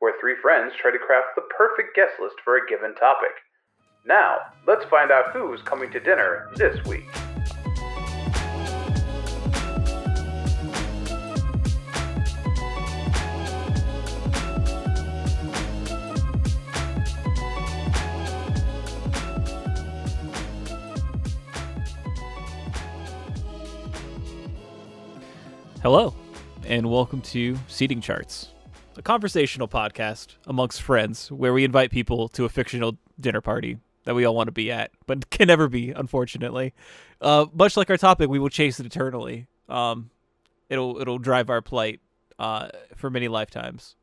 where three friends try to craft the perfect guest list for a given topic. Now, let's find out who's coming to dinner this week. Hello, and welcome to Seating Charts, a conversational podcast amongst friends where we invite people to a fictional dinner party that we all want to be at, but can never be, unfortunately. Uh, much like our topic, we will chase it eternally. Um, it'll it'll drive our plight uh, for many lifetimes.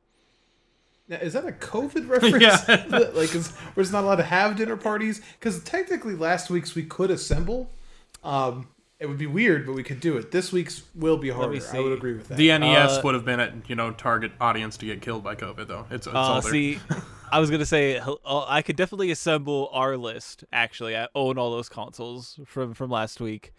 Now, is that a COVID reference? Yeah. like, is, we're just not allowed to have dinner parties? Because technically, last week's we could assemble. Um, it would be weird, but we could do it. This week's will be harder. I would agree with that. The NES Uh, would have been at you know target audience to get killed by COVID though. It's, it's Uh, all there. see, I was gonna say uh, I could definitely assemble our list. Actually, I own all those consoles from from last week.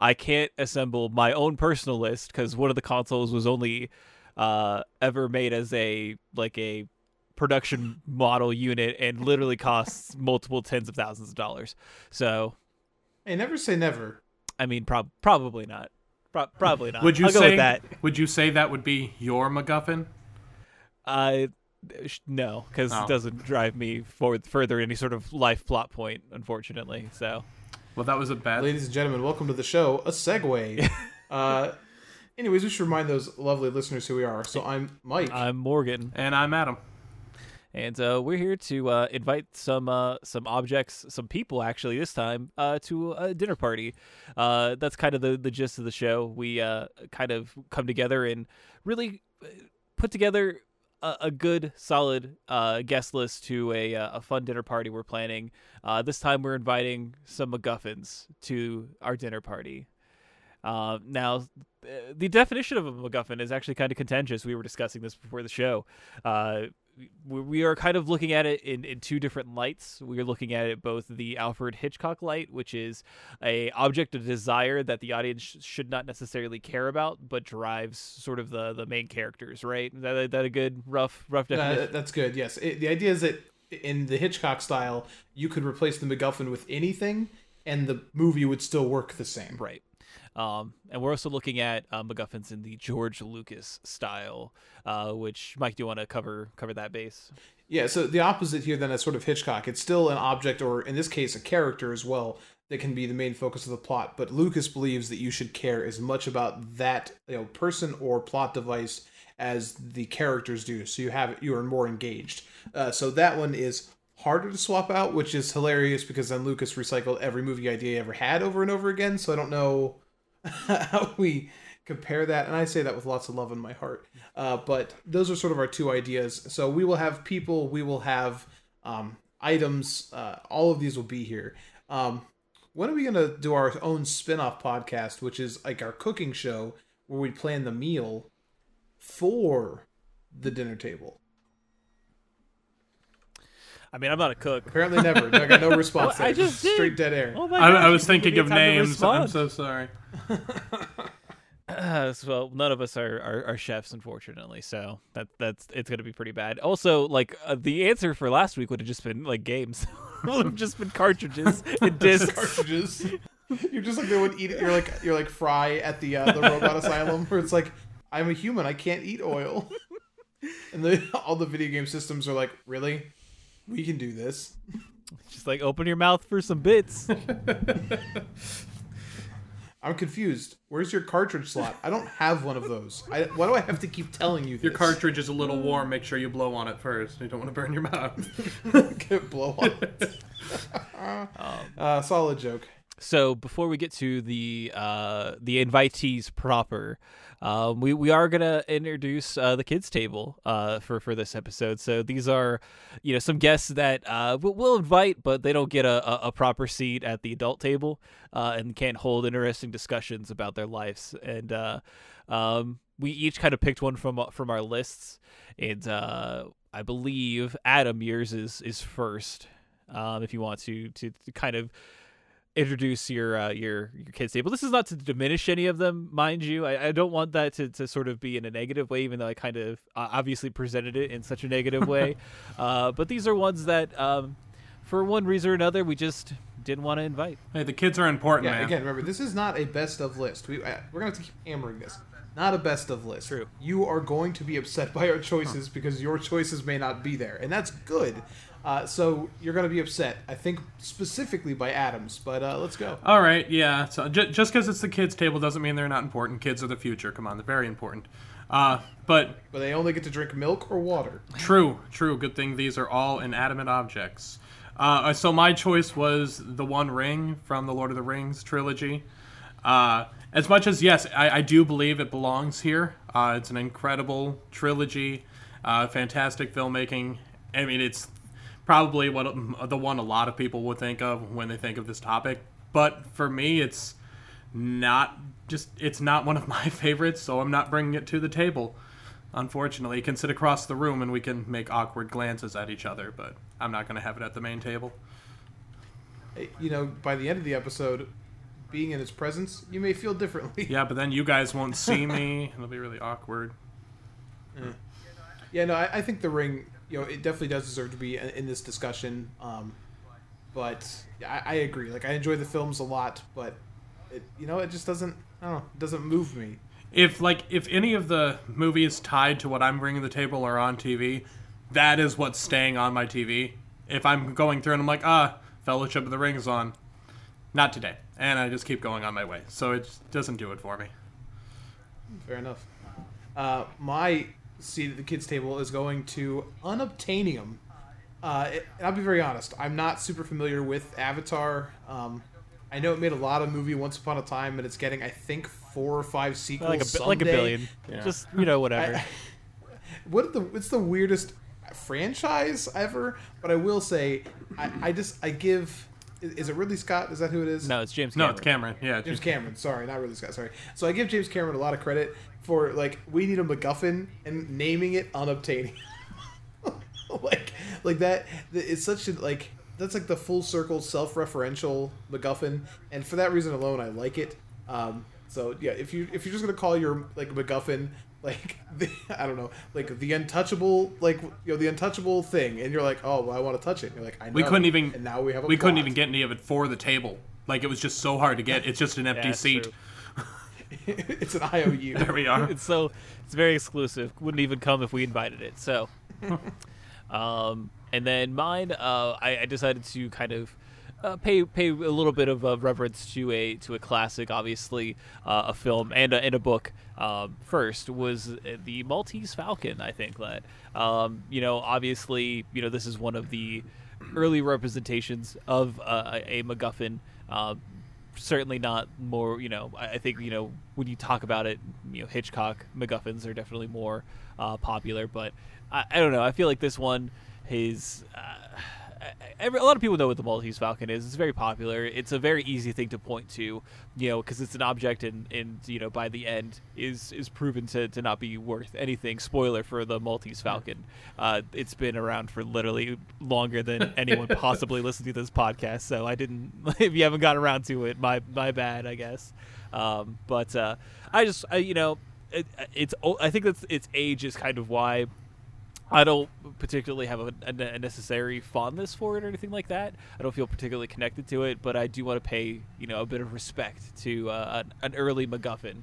I can't assemble my own personal list because one of the consoles was only uh, ever made as a like a production model unit and literally costs multiple tens of thousands of dollars. So, Hey, never say never. I mean, prob- probably not. Pro- probably not. would you I'll go say with that? Would you say that would be your MacGuffin? I sh- no, because Oh. it doesn't drive me forward further any sort of life plot point, unfortunately. So Well, that was a bad. Ladies and gentlemen, welcome to the show. A segue. uh, anyways, we should remind those lovely listeners who we are. So I'm Mike. I'm Morgan, And I'm Adam. And uh, we're here to uh, invite some uh, some objects, some people actually this time uh, to a dinner party. Uh, that's kind of the the gist of the show. We uh, kind of come together and really put together a, a good, solid guest list to a a fun dinner party we're planning. This time we're inviting some MacGuffins to our dinner party. Uh, now, the definition of a MacGuffin is actually kind of contentious. We were discussing this before the show. Uh, we, we are kind of looking at it in, in two different lights. We are looking at it both the Alfred Hitchcock light, which is a object of desire that the audience sh- should not necessarily care about, but drives sort of the, the main characters. Right? Is that, that a good rough rough definition? Uh, that's good. Yes, it, the idea is that in the Hitchcock style, you could replace the MacGuffin with anything, and the movie would still work the same. Right. Um, and we're also looking at uh, MacGuffins in the George Lucas style, uh, which Mike, do you want to cover cover that base? Yeah, so the opposite here then is sort of Hitchcock. It's still an object, or in this case, a character as well, that can be the main focus of the plot. But Lucas believes that you should care as much about that you know person or plot device as the characters do. So you have you are more engaged. Uh, so that one is harder to swap out, which is hilarious because then Lucas recycled every movie idea he ever had over and over again. So I don't know how we compare that and i say that with lots of love in my heart. Uh, but those are sort of our two ideas. So we will have people we will have um, items uh, all of these will be here. Um, when are we going to do our own spin-off podcast which is like our cooking show where we plan the meal for the dinner table. I mean, I'm not a cook. Apparently, never. I got no response. I just did. straight dead air. Oh my I, gosh, I was thinking of me time names. I'm so sorry. Uh, so, well, none of us are, are, are chefs, unfortunately. So that that's it's gonna be pretty bad. Also, like uh, the answer for last week would have just been like games. would have just been cartridges and discs. cartridges. You're just like they would eat it. You're like you're like Fry at the uh, the robot asylum, where it's like I'm a human, I can't eat oil, and the all the video game systems are like, really, we can do this. Just like open your mouth for some bits. I'm confused. Where's your cartridge slot? I don't have one of those. I, why do I have to keep telling you this? Your cartridge is a little warm. Make sure you blow on it first. You don't want to burn your mouth. Get blow on it. uh, solid joke. So before we get to the uh, the invitees proper, um, we we are gonna introduce uh, the kids table uh, for for this episode. So these are, you know, some guests that uh, we'll, invite, but they don't get a, a, proper seat at the adult table uh, and can't hold interesting discussions about their lives. And uh, um, we each kind of picked one from from our lists, and uh, I believe Adam yours is is first. Um, if you want to, to kind of introduce your uh, your your kids table. This is not to diminish any of them, mind you. I, I don't want that to, to sort of be in a negative way, even though I kind of uh, obviously presented it in such a negative way. uh, but these are ones that, um, for one reason or another, we just didn't want to invite. hey, the kids are important, Yeah, man. again, remember this is not a best of list. We uh, we're gonna have to keep hammering this. Not a best of list. True. You are going to be upset by our choices because your choices may not be there, and that's good. Uh, so you're going to be upset, I think, specifically by Adams. But uh, let's go. All right, yeah. So j- just because it's the kids' table doesn't mean they're not important. Kids are the future. Come on, they're very important. Uh, but But they only get to drink milk or water. True, true. Good thing these are all inanimate objects. Uh, so my choice was the One Ring from the Lord of the Rings trilogy. Uh, as much as yes, I, I do believe it belongs here. Uh, it's an incredible trilogy, uh, fantastic filmmaking. I mean, it's probably what mm, the one a lot of people would think of when they think of this topic. But for me, it's not just it's not one of my favorites, so I'm not bringing it to the table. Unfortunately, you can sit across the room and we can make awkward glances at each other, but I'm not going to have it at the main table. You know, by the end of the episode, being in its presence, you may feel differently. Yeah, but then you guys won't see me. It'll be really awkward. Eh. Yeah, no, I, I think the ring, you know, it definitely does deserve to be in, this discussion. Um, but yeah, I, I agree. Like, I enjoy the films a lot, but it, you know, it just doesn't. I don't know. It doesn't move me. If like if any of the movies tied to what I'm bringing to the table are on TV, that is what's staying on my TV. If I'm going through and I'm like, ah, Fellowship of the Ring is on, not today, and I just keep going on my way. So it doesn't do it for me. Fair enough. Uh, my seat at the kids' table is going to Unobtainium. Uh, it, and I'll be very honest. I'm not super familiar with Avatar. Um, I know it made a lot of movie once upon a time, and it's getting, I think, four or five sequels. Like a, like a billion. Just, you know, whatever. I- what the it's the weirdest franchise ever but i will say i, I just i give is is it ridley scott? Is that who it is? No, it's James No, it's Cameron. Yeah, james cameron. Sorry not ridley scott. Sorry. So i give james cameron a lot of credit for like we need a macguffin and naming it unobtainium. Like like that it's such a like that's like the full circle self-referential macguffin. And for that reason alone i like it. Um so yeah if you if you're just gonna call your like macguffin like the, i don't know like the untouchable like you know the untouchable thing and you're like oh well, i want to touch it and you're like i know we couldn't even. and now we have a we couldn't even get any of it for the table. Like it was just so hard to get. It's just an empty Yeah, seat. it's an iou There we are. it's so it's very exclusive. Wouldn't even come if we invited it. So, um, and then mine, uh, I, I decided to kind of uh, pay pay a little bit of uh, reverence to a to a classic, obviously uh, a film and a, and a book. Um, first was the Maltese Falcon. I think that um, you know, obviously, you know, this is one of the early representations of uh, a, a MacGuffin. Uh, certainly not more you know I, I think you know when you talk about it you know hitchcock macguffins are definitely more uh, popular but I, I don't know i feel like this one is uh, every, a lot of people know what the Maltese Falcon is. It's very popular. It's a very easy thing to point to, you know, because it's an object and, and you know by the end is is proven to, to not be worth anything. Spoiler for the Maltese Falcon. Uh, it's been around for literally longer than anyone possibly listened to this podcast. So I didn't. If you haven't gotten around to it, my my bad, I guess. Um, but uh, I just I, you know it, it's I think that's its age is kind of why I don't particularly have a, a, necessary fondness for it or anything like that. I don't feel particularly connected to it, but I do want to pay you know a bit of respect to uh, an, an, early MacGuffin.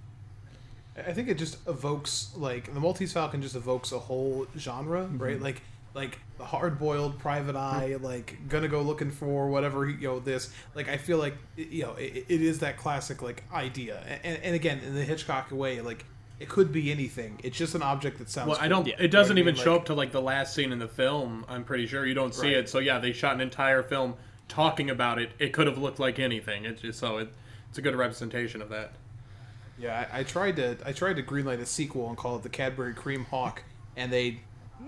I think it just evokes like the Maltese Falcon just evokes a whole genre, mm-hmm. right? Like like the hard boiled private eye, like gonna go looking for whatever you know this. Like I feel like you know it, it is that classic like idea, and, and again in the Hitchcock way, like it could be anything. It's just an object that sounds. Well, cool. I don't. Yeah. It doesn't even mean? show like, up to like the last scene in the film. I'm pretty sure you don't see right. it. So yeah, they shot an entire film talking about it. It could have looked like anything. It's just so it, it's a good representation of that. Yeah, I, I, tried to I tried to greenlight a sequel and call it the Cadbury Cream Hawk, and they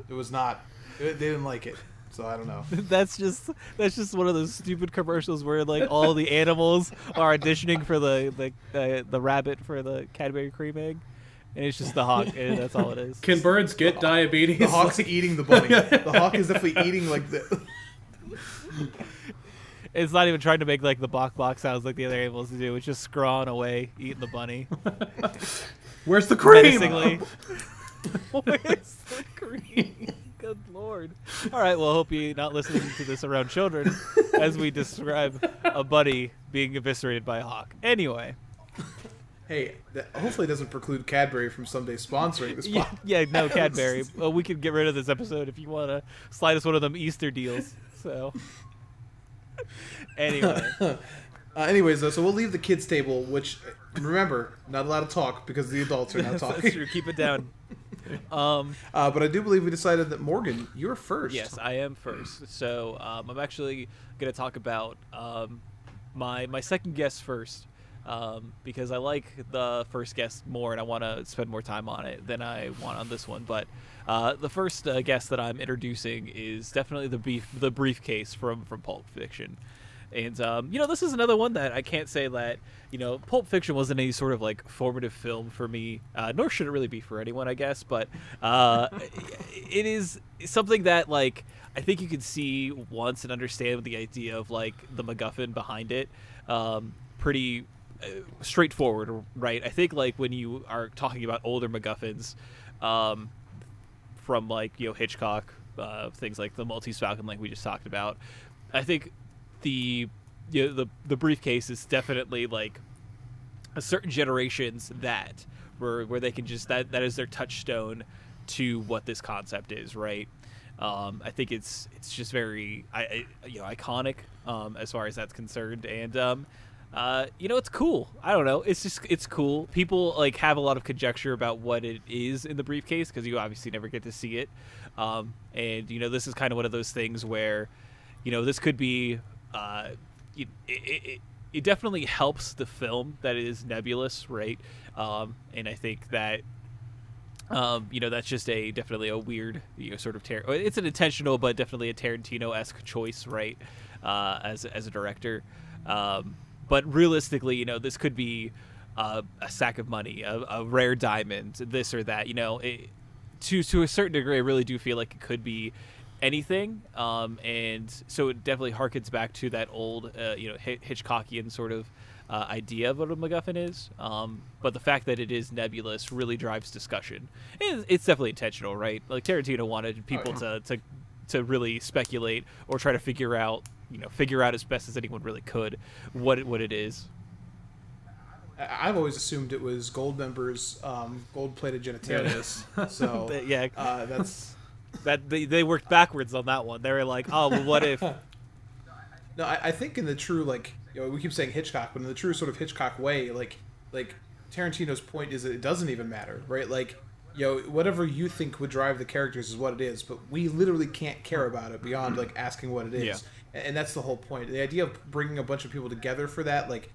it was not they didn't like it. So I don't know. that's just that's just one of those stupid commercials where like all the animals are auditioning for the the uh, the rabbit for the Cadbury cream egg and it's just the hawk. and that's all it is. Can birds get the diabetes? The hawk's like... eating the bunny. the hawk is definitely eating like the. It's not even trying to make like the bok bok sounds like the other animals do. It's just scrawling away, eating the bunny. Where's the cream? Menacingly. Where's the cream? Good lord. All right, well, hope you're not listening to this around children as we describe a bunny being eviscerated by a hawk. Anyway hey, that hopefully it doesn't preclude Cadbury from someday sponsoring this. yeah, yeah, no Cadbury. well, we could get rid of this episode if you want to slide us one of them Easter deals. So, anyway. uh, anyways, though, so we'll leave the kids table, which remember, not allowed to talk because the adults are not talking. That's true. Keep it down. Um, uh, but I do believe we decided that Morgan, you're first. Yes, I am first. So um, I'm actually going to talk about um, my my second guest first um, because I like the first guest more and I want to spend more time on it than I want on this one. But uh, the first uh, guest that I'm introducing is definitely the beef, the briefcase from from Pulp Fiction. And um, you know, this is another one that I can't say that you know, Pulp Fiction wasn't any sort of like formative film for me, uh, nor should it really be for anyone, I guess. But uh, it is something that like I think you can see once and understand the idea of like the MacGuffin behind it. Um, pretty straightforward, right? I think like when you are talking about older MacGuffins, um, from like you know Hitchcock, uh, things like the Maltese Falcon, like we just talked about, I think the you know, the the briefcase is definitely like a certain generations that where where they can just that that is their touchstone to what this concept is, right? Um, I think it's it's just very I, I you know iconic um, as far as that's concerned, and um, uh, you know, it's cool. I don't know. It's just it's cool. People like have a lot of conjecture about what it is in the briefcase because you obviously never get to see it. Um, and you know, this is kind of one of those things where, you know, this could be. Uh, it, it, it, it definitely helps the film that it is nebulous, right? Um, and I think that um, you know, that's just a definitely a weird, you know, sort of tar- it's an intentional but definitely a Tarantino esque choice, right? Uh, as as a director, um, but realistically, you know, this could be uh, a sack of money, a, a, rare diamond, this or that. You know, it, to to a certain degree, I really do feel like it could be anything. Um, and so it definitely harkens back to that old, uh, you know, Hitchcockian sort of uh, idea of what a MacGuffin is. Um, but the fact that it is nebulous really drives discussion. It's, it's definitely intentional, right? Like Tarantino wanted people oh, yeah. to, to to really speculate or try to figure out you know figure out as best as anyone really could what it, what it is. I've always assumed it was Goldmember's um, gold-plated genitalia. so yeah, uh, that's that they, they worked backwards on that one. They were like, oh, well, what if? No, I, I think in the true like you know we keep saying Hitchcock, but in the true sort of Hitchcock way, like like Tarantino's point is that it doesn't even matter, right? Like you know whatever you think would drive the characters is what it is, but we literally can't care about it beyond like asking what it is. Yeah and that's the whole point. The idea of bringing a bunch of people together for that, like,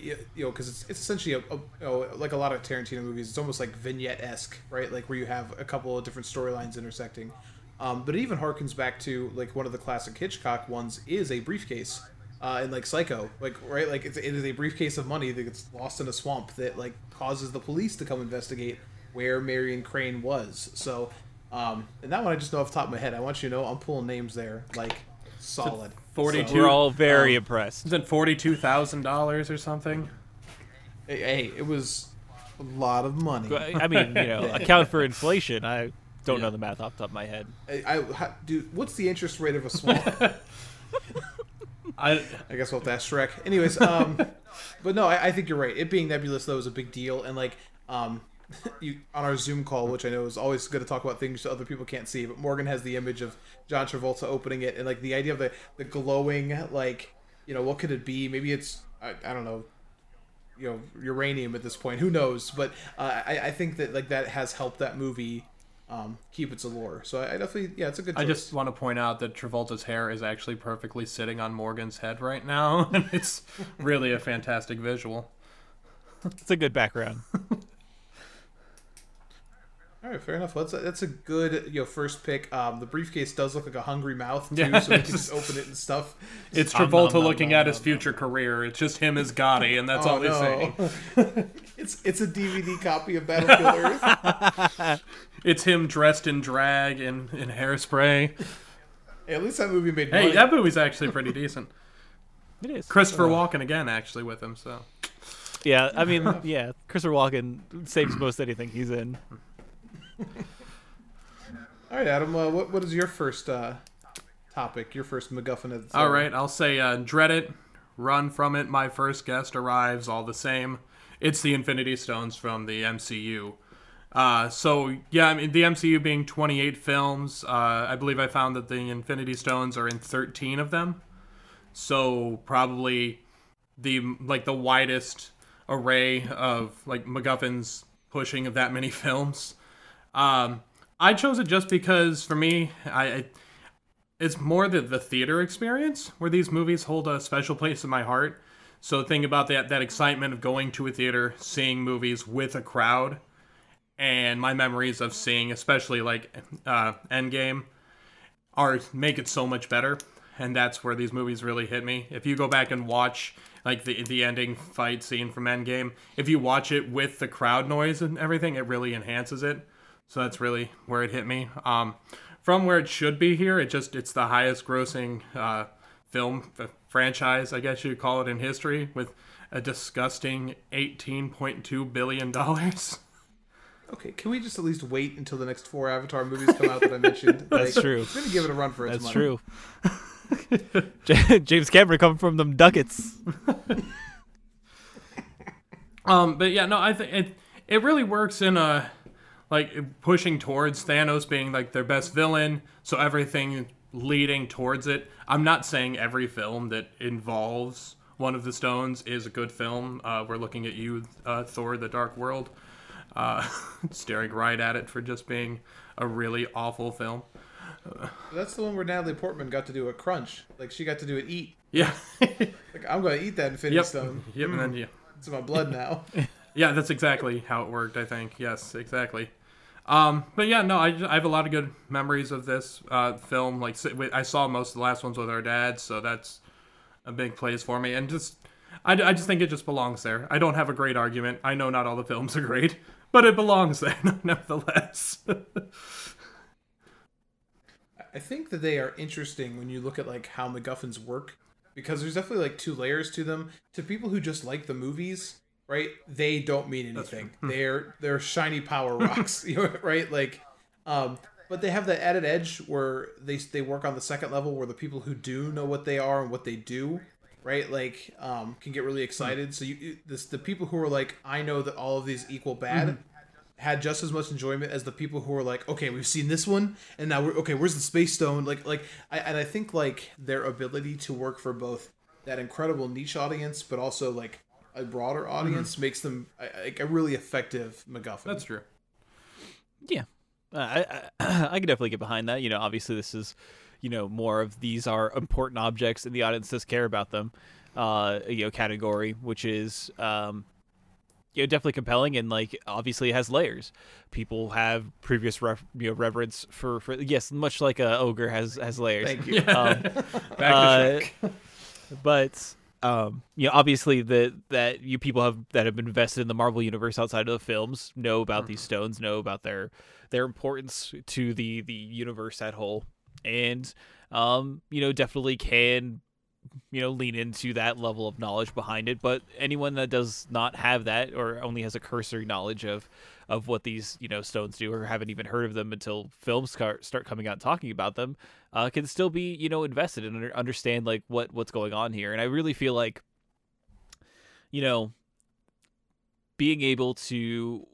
you know, because it's, it's essentially a, a you know, like a lot of Tarantino movies. It's almost like vignette esque, right? Like where you have a couple of different storylines intersecting. Um, but it even harkens back to like one of the classic Hitchcock ones is a briefcase. Uh, in like Psycho, like right, like it's, it is a briefcase of money that gets lost in a swamp that like causes the police to come investigate where Marion Crane was. So, um, and that one I just know off the top of my head. I want you to know I'm pulling names there, like solid. 42 We're all very um, impressed. Is it forty-two thousand dollars or something? Hey, hey, it was a lot of money. I mean, you know, account for inflation. I don't know the math off the top of my head. I, I dude, what's the interest rate of a swamp? I I guess we'll have to ask Shrek. Anyways, um, but no, I, I think you're right. It being nebulous though is a big deal, and like, um, you on our Zoom call, which I know is always good to talk about things that other people can't see, but Morgan has the image of John Travolta opening it, and like the idea of the the glowing, like, you know, what could it be? Maybe it's I, I don't know, you know, uranium at this point. Who knows? But uh, I I think that like that has helped that movie. Um, keep its allure. So I, I definitely, yeah, it's a good. I just want to point out that Travolta's hair is actually perfectly sitting on Morgan's head right now, and it's really a fantastic visual. It's a good background. All right, fair enough. Well, that's a, that's a good you know first pick. Um, the briefcase does look like a hungry mouth too, Yeah, so we can just open it and stuff. It's Nom, Travolta nom, nom, looking nom, at his nom, future career. It's just him as Gotti, and that's Oh, all he's saying. no. it's it's a DVD copy of Battlefield Earth. It's him dressed in drag and in hairspray. Hey, at least that movie made Hey, money. that movie's actually pretty decent. It is. Christopher Walken again, actually, with him. So Yeah, I mean, yeah, Christopher Walken saves most anything he's in. All right, Adam. Uh, what what is your first uh, topic? Your first MacGuffin of the All right, I'll say uh, dread it, run from it. My first guest arrives, all the same. It's the Infinity Stones from the MCU. Uh, so yeah, I mean the MCU being 28 films, uh, I believe I found that the Infinity Stones are in 13 of them. So probably the like the widest array of like MacGuffins pushing of that many films. Um, I chose it just because for me, I, it's more the, the theater experience where these movies hold a special place in my heart. So think about that that excitement of going to a theater, seeing movies with a crowd, and my memories of seeing, especially like uh, Endgame, are make it so much better. And that's where these movies really hit me. If you go back and watch like the the ending fight scene from Endgame, if you watch it with the crowd noise and everything, it really enhances it. So that's really where it hit me. Um, from where it should be here, it just it's the highest grossing uh, film f- franchise, I guess you'd call it in history, with a disgusting eighteen point two billion dollars. Okay, can we just at least wait until the next four Avatar movies come out that I mentioned? That's Like, true. I'm gonna give it a run for its That's money. true. James Cameron coming from them ducats. Um, but yeah, no, I think it it really works in a like pushing towards Thanos being like their best villain, so everything leading towards it. I'm not saying every film that involves one of the stones is a good film. Uh, we're looking at you, uh, Thor: The Dark World, uh, staring right at it for just being a really awful film. That's the one where Natalie Portman got to do a crunch. Like she got to do it eat. Yeah. Like I'm gonna eat that Infinity yep. Stone. Yep. And then yeah. It's in my blood now. Yeah, that's exactly how it worked. I think. Yes, exactly. Um, but yeah, no, I, I have a lot of good memories of this uh, film. Like I saw most of the last ones with our dad, so that's a big place for me. And just, I, I just think it just belongs there. I don't have a great argument. I know not all the films are great, but it belongs there nevertheless. I think that they are interesting when you look at like how MacGuffins work because there's definitely like two layers to them. To people who just like the movies, right? They don't mean anything. They're they're shiny power rocks, you know, right? Like, um, but they have that added edge where they they work on the second level where the people who do know what they are and what they do, right? Like, um, can get really excited. So you this the people who are like, I know that all of these equal bad had just as much enjoyment as the people who were like, okay, we've seen this one, and now we're okay. Where's the space stone? Like, like, I, and I think like their ability to work for both that incredible niche audience, but also like a broader audience, makes them a- like a really effective MacGuffin. that's true. Yeah, uh, I, I I can definitely get behind that. You know, obviously this is, you know, more of these are important objects and the audience does care about them. Uh, you know, category which is um, you know definitely compelling and like obviously it has layers. People have previous ref, you know reverence for for yes, much like a ogre has has layers. Thank you. Um, Back to uh, Shrek. but um you know obviously that that you people have that have been invested in the marvel universe outside of the films know about these stones know about their their importance to the the universe at whole. And um you know definitely can you know lean into that level of knowledge behind it. But anyone that does not have that or only has a cursory knowledge of of what these you know stones do or haven't even heard of them until films start coming out talking about them uh, can still be you know invested and understand like what what's going on here. And i really feel like you know being able to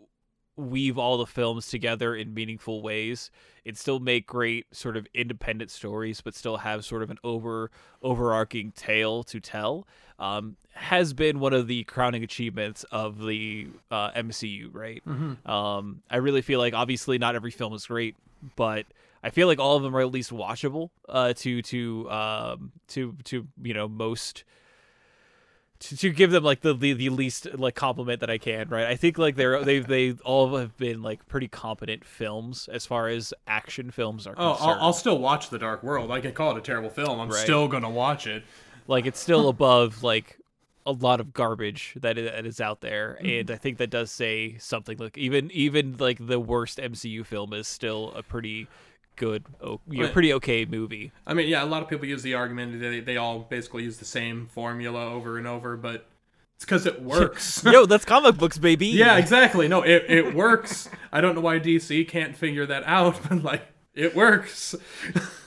weave all the films together in meaningful ways. And still make great sort of independent stories but still have sort of an over overarching tale to tell um, has been one of the crowning achievements of the uh, mcu right? Um, i really feel like obviously not every film is great but i feel like all of them are at least watchable uh, to to um, to to you know most to, to give them like the, the the least like compliment that I can, right? I think like they're they they all have been like pretty competent films as far as action films are Oh, concerned. I'll, I'll still watch The Dark World. I can call it a terrible film. I'm Right. still gonna watch it. like it's still above like a lot of garbage that is out there, mm-hmm. and I think that does say something. Like even even like the worst MCU film is still a pretty good, oh, you know, pretty okay movie. I mean, yeah, a lot of people use the argument that they, they all basically use the same formula over and over, but it's because it works. Yo, that's comic books, baby. yeah, exactly. No, it, it works. I don't know why DC can't figure that out, but like, it works.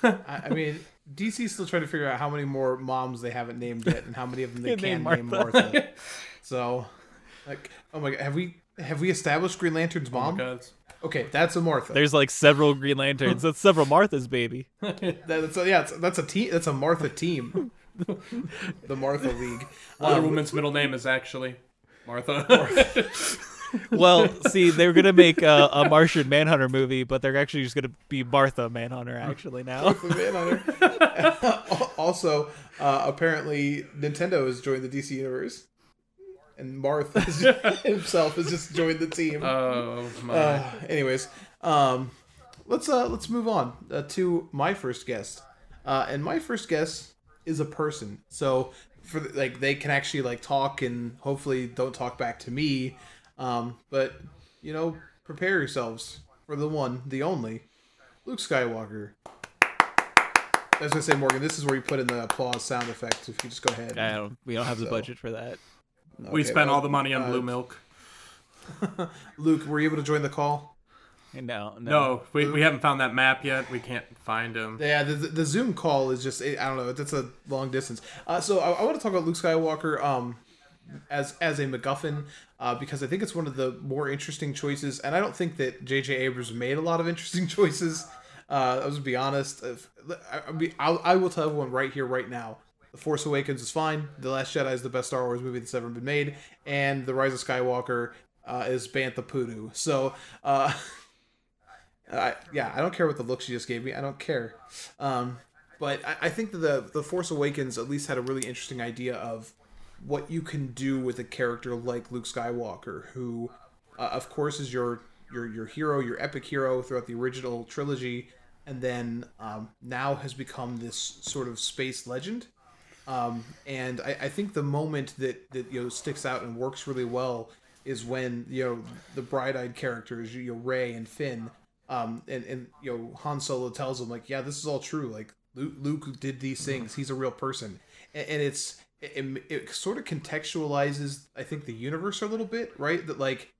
I, I mean, DC's still trying to figure out how many more moms they haven't named yet, and how many of them they Name can name Martha. Martha. so, like, oh my god, have we have we established Green Lantern's oh mom? Because okay, that's a Martha. There's like several Green Lanterns. That's several Marthas, baby. that's a, yeah, it's, that's a team. That's a Martha team. the Martha League. Wonder Um, Woman's middle name is actually Martha. Well, see, they're gonna make a, a Martian Manhunter movie, but they're actually just gonna be Martha Manhunter actually now. Manhunter. also, uh, apparently, Nintendo has joined the DC universe, and Marth has, himself has just joined the team. oh my. Uh, anyways, um, let's uh, let's move on uh, to my first guest, uh, and my first guest is a person. So for the, like they can actually like talk and hopefully don't talk back to me, um, but you know prepare yourselves for the one, the only, Luke Skywalker. As I say, Morgan, this is where you put in the applause sound effect. If you just go ahead. I don't, we don't have the budget for that. We spent well, all the money on uh, blue milk. Luke, were you able to join the call? No, no. No, we, we haven't found that map yet. We can't find him. Yeah, the, the Zoom call is just I don't know. That's a long distance. Uh, so I, I want to talk about Luke Skywalker um, as as a MacGuffin uh, because I think it's one of the more interesting choices, and I don't think that J.J. Abrams made a lot of interesting choices. Uh, I'll just be honest. If, I, I, mean, I'll, I will tell everyone right here, right now. The Force Awakens is fine. The Last Jedi is the best Star Wars movie that's ever been made, and The Rise of Skywalker uh, is Bantha Poodoo. So. Uh, I, yeah, I don't care what the look she just gave me. I don't care. Um, but I, I think that the the Force Awakens at least had a really interesting idea of what you can do with a character like Luke Skywalker, who, uh, of course, is your your your hero, your epic hero throughout the original trilogy, and then um, now has become this sort of space legend. Um, and I, I think the moment that that you know sticks out and works really well is when you know the bright-eyed characters, you know Rey and Finn, um, and and you know Han Solo tells them like, yeah, this is all true. Like Luke, did these things. He's a real person, and, and it's it, it sort of contextualizes I think the universe a little bit, right? That like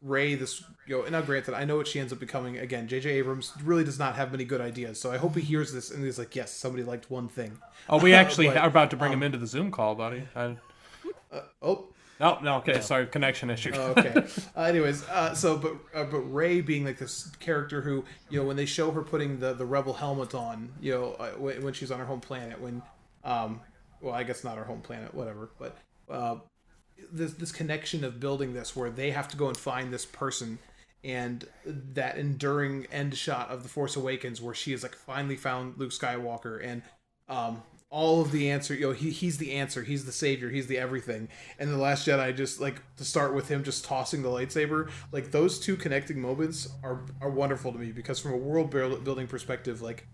Rey, this you know, and now granted, I know what she ends up becoming. Again, J.J. Abrams really does not have many good ideas, so I hope he hears this and he's like, yes, somebody liked one thing. Oh, we actually But, are about to bring um, him into the Zoom call, buddy. I, Oh, no, no, okay, sorry, connection issue. Oh, okay. Uh, anyways, uh, so but uh, but Rey being like this character who you know when they show her putting the the rebel helmet on, you know uh, when, when she's on her home planet, when um, well I guess not her home planet, whatever, but uh, this this connection of building this where they have to go and find this person. And that enduring end shot of the Force Awakens, where she has like finally found Luke Skywalker, and um, all of the answer. You know, he he's the answer. He's the savior. He's the everything. And the Last Jedi, just like to start with him just tossing the lightsaber, like those two connecting moments are are wonderful to me because from a world building perspective, like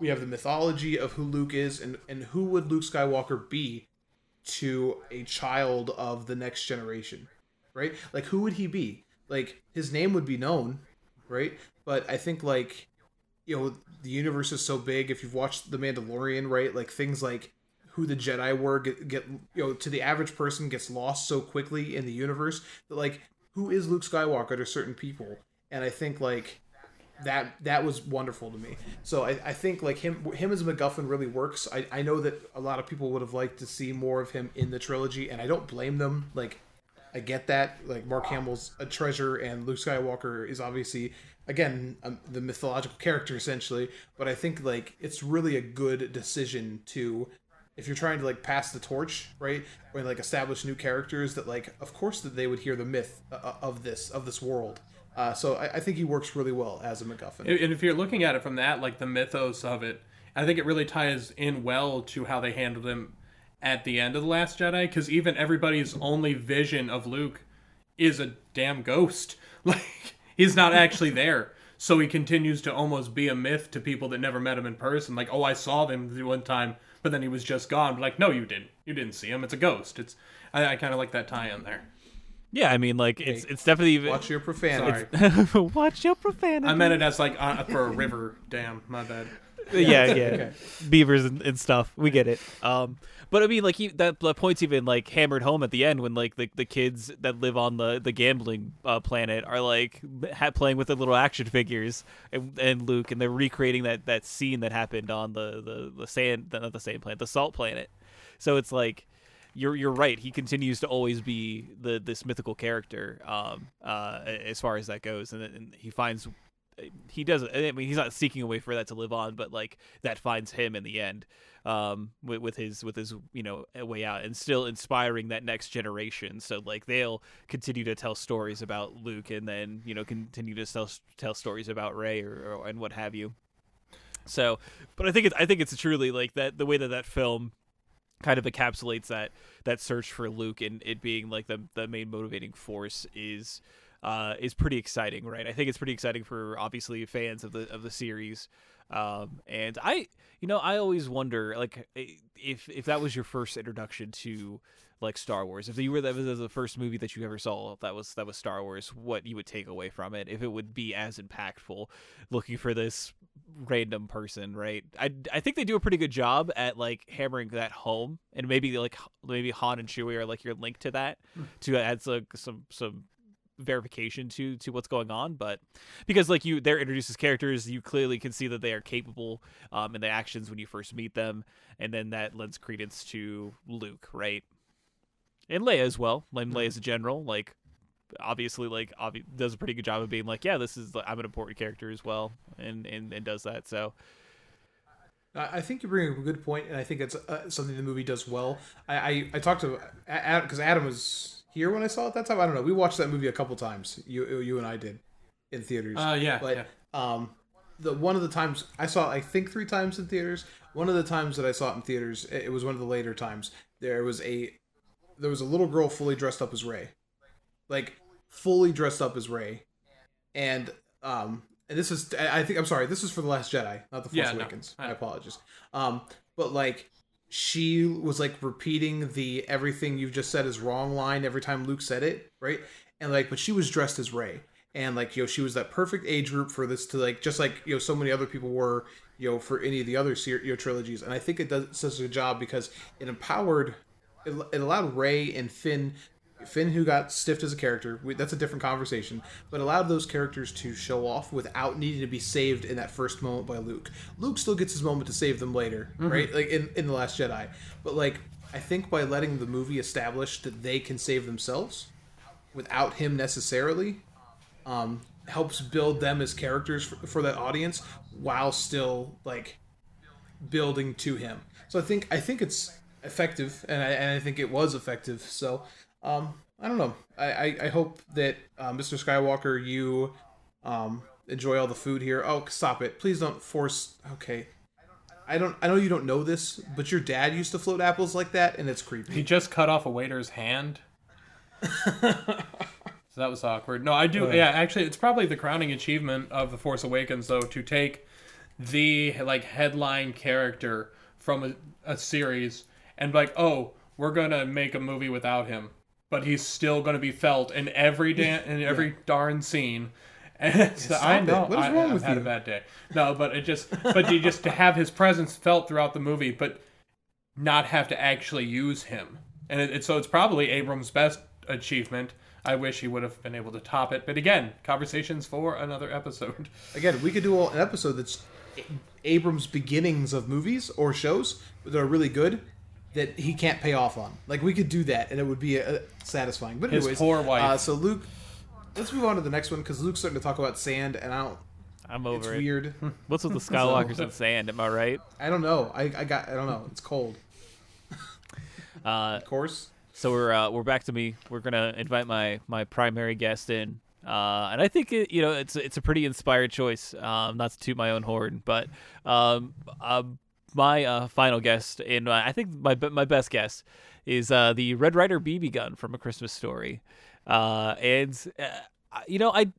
we have the mythology of who Luke is and and who would Luke Skywalker be to a child of the next generation, right? Like who would he be? Like his name would be known, right? But I think like you know the universe is so big. If you've watched The Mandalorian, right, like things like who the Jedi were get, get you know to the average person gets lost so quickly in the universe that like who is Luke Skywalker to certain people, and I think like that that was wonderful to me. So I, I think like him him as MacGuffin really works. I, I know that a lot of people would have liked to see more of him in the trilogy, and I don't blame them. Like I get that. Like Mark Hamill's a treasure, and Luke Skywalker is obviously again um, the mythological character essentially. But I think like it's really a good decision to if you're trying to like pass the torch, right, or like establish new characters that like of course that they would hear the myth uh, uh, of this of this world. Uh, so I, I, think he works really well as a MacGuffin. And if you're looking at it from that, like the mythos of it, I think it really ties in well to how they handled him at the end of the Last Jedi, because even everybody's only vision of Luke is a damn ghost. Like he's not actually there. So he continues to almost be a myth to people that never met him in person. Like, oh, I saw him one time, but then he was just gone. But like, no, you didn't. You didn't see him. It's a ghost. It's I, I kind of like that tie in there. Yeah, I mean, like it's it's definitely watch your profanity. watch your profanity. I meant it as like uh, for a river dam. My bad. yeah, yeah, okay. beavers and, and, stuff. We get it. Um, but I mean, like he, that, that point's even like hammered home at the end when like the, the kids that live on the the gambling uh, planet are like ha- playing with the little action figures and, and Luke, and they're recreating that that scene that happened on the the the sand, not the sand planet, the salt planet. So it's like you're you're right. He continues to always be the this mythical character um, uh, as far as that goes, and, and he finds he doesn't. I mean, he's not seeking a way for that to live on, but like that finds him in the end um, with, with his with his you know way out, and still inspiring that next generation. So like they'll continue to tell stories about Luke, and then you know continue to tell tell stories about Rey or, or and what have you. So, but I think it's I think it's truly like that the way that that film kind of encapsulates that that search for Luke and it being like the the main motivating force is uh, is pretty exciting, right? I think it's pretty exciting for obviously fans of the of the series. Um, and I, you know, I always wonder like if if that was your first introduction to like Star Wars, if you were that was the first movie that you ever saw that was that was Star Wars, what you would take away from it, if it would be as impactful, looking for this random person, right? I, I think they do a pretty good job at like hammering that home, and maybe like maybe Han and Chewie are like your link to that mm. to add like some some verification to to what's going on but because like you they're introduced as characters you clearly can see that they are capable um in the actions when you first meet them and then that lends credence to luke right and leia as well like leia as a general like obviously like obvi- does a pretty good job of being like yeah this is i'm an important character as well and and, and does that so I think you bring up a good point, and I think it's uh, something the movie does well. I I, I talked to Adam because Adam was here when I saw it that time. I don't know. We watched that movie a couple times. You you and I did in theaters. Uh yeah. But yeah. um, the one of the times I saw, I think three times in theaters. One of the times that I saw it in theaters, it was one of the later times. There was a there was a little girl fully dressed up as Rey, like fully dressed up as Rey, and um, and this is I think I'm sorry, this is for the Last Jedi, not the Force yeah, Awakens. No. My apologies. Um, but like she was like repeating the everything you've just said is wrong line every time Luke said it, right? And like, but she was dressed as Rey, and like you know she was that perfect age group for this to like just like you know so many other people were you know for any of the other you know, trilogies, and I think it does such a good job because it empowered, it, it allowed Rey and Finn Finn, who got stiffed as a character, we, that's a different conversation, but allowed those characters to show off without needing to be saved in that first moment by Luke. Luke still gets his moment to save them later, mm-hmm. right? Like in, in The Last Jedi. But, like, I think by letting the movie establish that they can save themselves without him necessarily, um, helps build them as characters for, for that audience while still, like, building to him. So I think I think it's effective, and I, and I think it was effective. So um, I don't know. I, I, I hope that uh, Mr. Skywalker, you um, enjoy all the food here. Oh, stop it! Please don't force. Okay. I don't. I know you don't know this, but your dad used to float apples like that, and it's creepy. He just cut off a waiter's hand. so that was awkward. No, I do. Yeah, actually, it's probably the crowning achievement of The Force Awakens, though, to take the like headline character from a, a series and be like, oh, we're gonna make a movie without him, but he's still gonna be felt in every da- in every darn scene. And so I know What is wrong I, wrong I've with had a bad day. No, but it just but you just to have his presence felt throughout the movie, but not have to actually use him. And it, it, so it's probably Abrams' best achievement. I wish he would have been able to top it. But again, conversations for another episode. Again, we could do an episode that's Abrams' beginnings of movies or shows that are really good that he can't pay off on. Like we could do that, and it would be uh, satisfying. But His anyways, poor wife. Uh, so Luke, let's move on to the next one because Luke's starting to talk about sand, and I don't. I'm It's over it. It's weird. What's with the Skywalkers and sand? Am I right? I don't know. I, I got. I don't know. It's cold. Uh, Of course. So we're uh, we're back to me. We're gonna invite my my primary guest in, uh, and I think it, you know it's it's a pretty inspired choice. Um, not to toot my own horn, but um, uh, my uh, final guest, and I think my my best guest is uh, the Red Ryder BB gun from A Christmas Story, uh, and uh, you know I.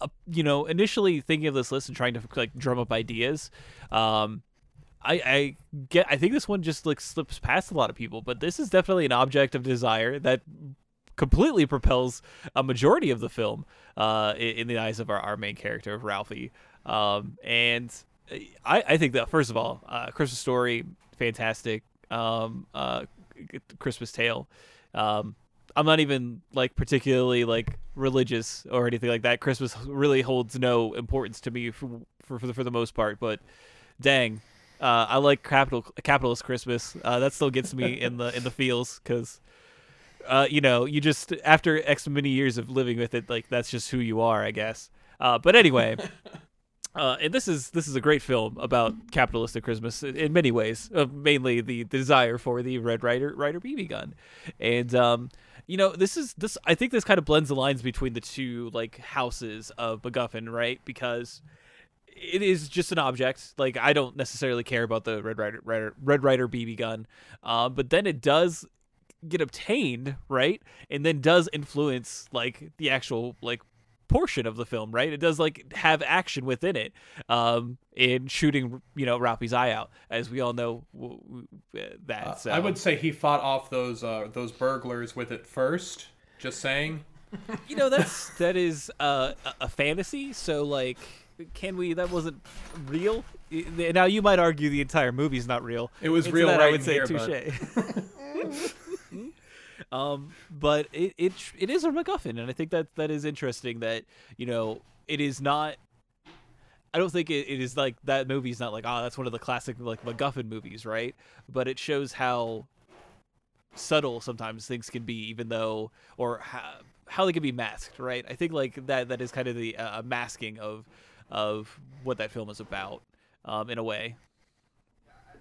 Uh, you know, initially thinking of this list and trying to like drum up ideas, um, I, I get. I think this one just like slips past a lot of people, but this is definitely an object of desire that completely propels a majority of the film uh, in, in the eyes of our, our main character of Ralphie. Um, and I, I think that first of all, uh, Christmas Story, fantastic. Um, uh, Christmas Tale. Um, I'm not even like particularly like religious or anything like that. Christmas really holds no importance to me for for for the, for the most part, but dang, uh, I like capital capitalist Christmas. Uh, that still gets me in the in the feels because, uh, you know, you just after X many years of living with it, like that's just who you are, I guess. Uh, but anyway, uh, and this is this is a great film about capitalistic Christmas in, in many ways. Uh, mainly the desire for the Red Ryder Rider BB gun, and um, you know this is this. I think this kind of blends the lines between the two like houses of MacGuffin, right? Because it is just an object. Like I don't necessarily care about the Red Ryder, Rider Red Ryder BB gun, uh, but then it does get obtained, right? And then does influence like the actual like portion of the film, right? It does like have action within it, um, in shooting you know Rappy's eye out, as we all know w- w- that. so. I would say he fought off those uh, those burglars with it first. Just saying. you know that's that is uh, a- fantasy. So like, can we? That wasn't real. Now you might argue the entire movie's not real. It was real that I would say touche. um, but it, it it is a MacGuffin, and I think that that is interesting. That you know it is not. I don't think it, it is like that movie's not like oh that's one of the classic like MacGuffin movies, right? But it shows how subtle sometimes things can be, even though or how, how they can be masked, right? I think like that that is kind of the uh, masking of of what that film is about, um, in a way.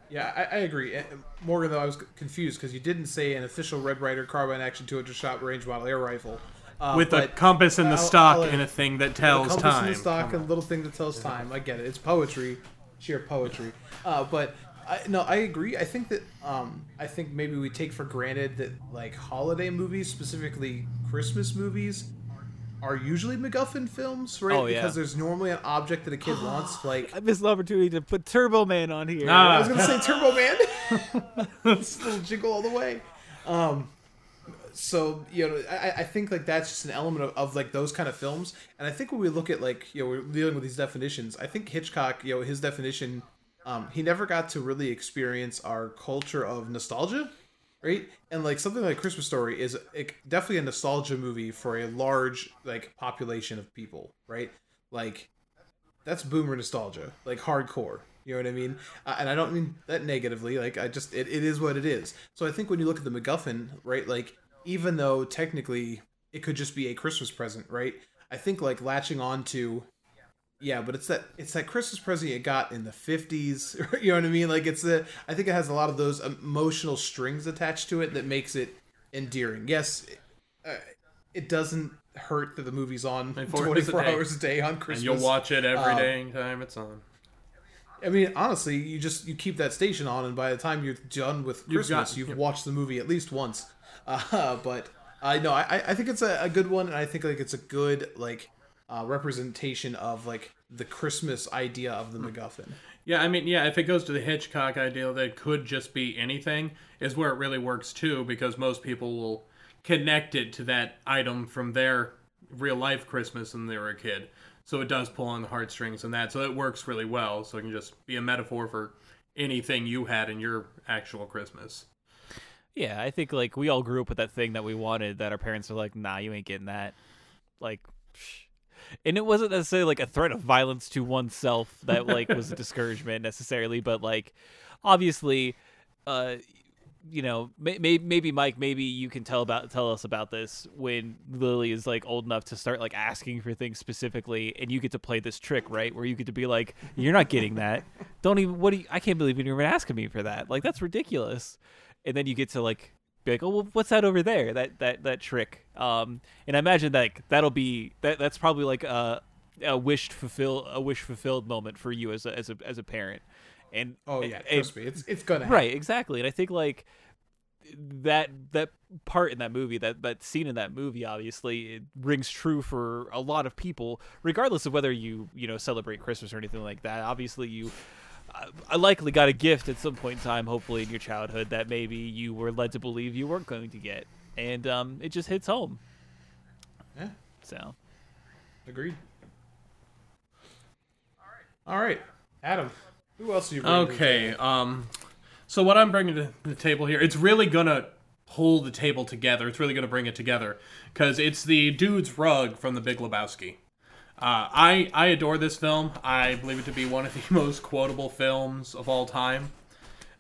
Yeah, I, I agree. Uh, Morgan, though, I was confused because you didn't say an official Red Ryder carbine action 200 shot range model air rifle. Uh, With a compass in the I'll- stock I'll- and a thing that a tells compass time. in the stock and a little thing that tells time. I get it. It's poetry, sheer poetry. Uh, but I, no, I agree. I think that um, I think maybe we take for granted that like holiday movies, specifically Christmas movies, are usually MacGuffin films, right? Oh, yeah. Because there's normally an object that a kid wants, like I missed the opportunity to put Turbo Man on here. Ah. I was gonna say Turbo Man. It's a little jingle all the way. Um, so you know, I, I think like that's just an element of, of like those kind of films. And I think when we look at like you know we're dealing with these definitions, I think Hitchcock, you know, his definition, um, he never got to really experience our culture of nostalgia, right? And like something like Christmas Story is like, definitely a nostalgia movie for a large like population of people, right? Like that's boomer nostalgia, like hardcore. You know what I mean? Uh, and I don't mean that negatively. Like I just it, it is what it is. So I think when you look at the MacGuffin, right? Like even though technically it could just be a Christmas present, right? I think like latching on to yeah, but it's that it's that Christmas present you got in the fifties. You know what I mean? Like it's a. I think it has a lot of those emotional strings attached to it that makes it endearing. Yes, uh, it doesn't hurt that the movie's on 24 hours a day. hours a day on and Christmas. you'll watch it every Um, day time it's on. I mean, honestly, you just you keep that station on, and by the time you're done with You've Christmas, got- you've watched the movie at least once. Uh, but I know I I think it's a, a good one, and I think like it's a good like uh, representation of like the Christmas idea of Hmm. the MacGuffin. Yeah, I mean, yeah, if it goes to the Hitchcock idea that could just be anything, is where it really works too, because most people will connect it to that item from their real life Christmas when they were a kid. So it does pull on the heartstrings and that. So it works really well. So it can just be a metaphor for anything you had in your actual Christmas. Yeah, I think like we all grew up with that thing that we wanted that our parents were like, "Nah, you ain't getting that." Like, psh. And it wasn't necessarily like a threat of violence to oneself that like was a discouragement necessarily, but like obviously, uh, you know, may- may- maybe Mike, maybe you can tell about tell us about this when Lily is like old enough to start like asking for things specifically, and you get to play this trick, right? Where you get to be like, "You're not getting that. Don't even. What do you? I can't believe you're even asking me for that. Like that's ridiculous." And then you get to like be like, "Oh, well, what's that over there? That that that trick." Um, and I imagine like that'll be that that's probably like a a wished fulfill a wish fulfilled moment for you as a as a as a parent. And Oh yeah, and- trust me, it's it's gonna happen. right exactly and i think like that that part in that movie that that scene in that movie obviously it rings true for a lot of people regardless of whether you you know celebrate christmas or anything like that obviously you I likely got a gift at some point in time, hopefully in your childhood, that maybe you were led to believe you weren't going to get, and um, it just hits home. Yeah, So, agreed. All right, Adam, who else are you? bringing to Okay, um, so what I'm bringing to the table here, it's really gonna pull the table together. It's really gonna bring it together because it's the dude's rug from The Big Lebowski. Uh, I I adore this film. I believe it to be one of the most quotable films of all time.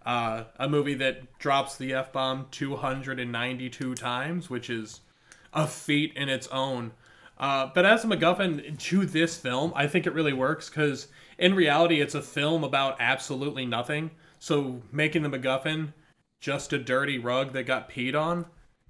Uh, a movie that drops the f bomb 292 times, which is a feat in its own. Uh, but as a MacGuffin to this film, I think it really works because in reality, it's a film about absolutely nothing. So making the MacGuffin just a dirty rug that got peed on,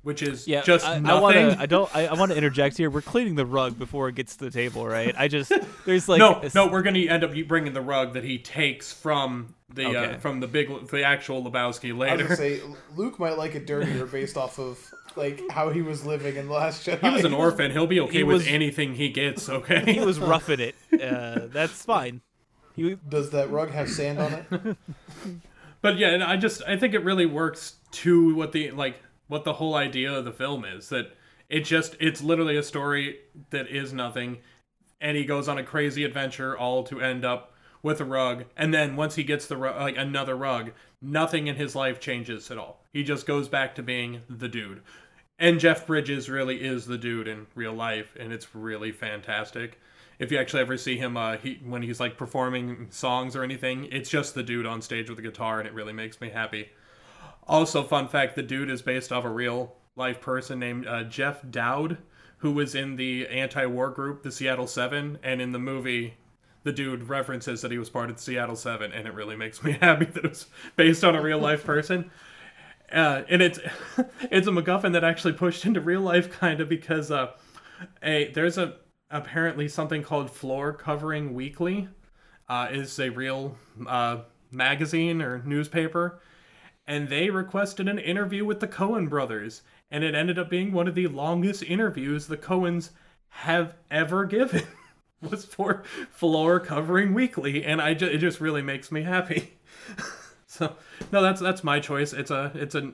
which is yeah, just I, nothing. I want to. I don't. I, I want to interject here. We're cleaning the rug before it gets to the table, right? I just there's like no, a s- no, we're gonna end up bringing the rug that he takes from the Okay. uh, from the big the actual Lebowski I was later. gonna say Luke might like it dirtier based off of like how he was living in the Last Jedi. he was an orphan. He'll be okay He with was- anything he gets. Okay. he was roughing it. Uh, that's fine. He Does that rug have sand on it? But yeah, and I just I think it really works to what the like what the whole idea of the film is that it just it's literally a story that is nothing and he goes on a crazy adventure all to end up with a rug and then once he gets the rug, like another rug nothing in his life changes at all. He just goes back to being the dude. And jeff bridges really is the dude in real life and it's really fantastic. If you actually ever see him uh, he, when he's like performing songs or anything it's just the dude on stage with a guitar and it really makes me happy also, fun fact: the dude is based off a real life person named uh, Jeff Dowd, who was in the anti-war group, the Seattle Seven, and in the movie, the dude references that he was part of the Seattle Seven, and it really makes me happy that it was based on a real life person. Uh, and it's it's a MacGuffin that actually pushed into real life, kind of because uh, a there's a apparently something called Floor Covering Weekly, uh, is a real uh, magazine or newspaper and they requested an interview with the Coen brothers, and it ended up being one of the longest interviews the Coens have ever given. was for Floor Covering Weekly, and I ju- it just really makes me happy. so no, that's that's my choice. It's a it's a,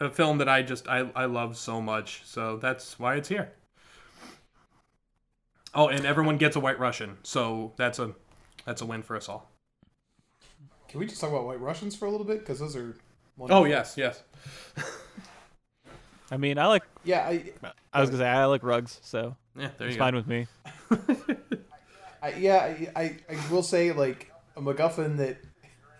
a film that I just I, I love so much. So that's why it's here. Oh, and everyone gets a White Russian, so that's a that's a win for us all. Can we just talk about White Russians for a little bit because those are. Oh yes, yes. I mean, I like. Yeah, I, I was gonna say I like rugs, so Yeah, there it's you go. fine with me. I yeah, I, I, I will say like a MacGuffin that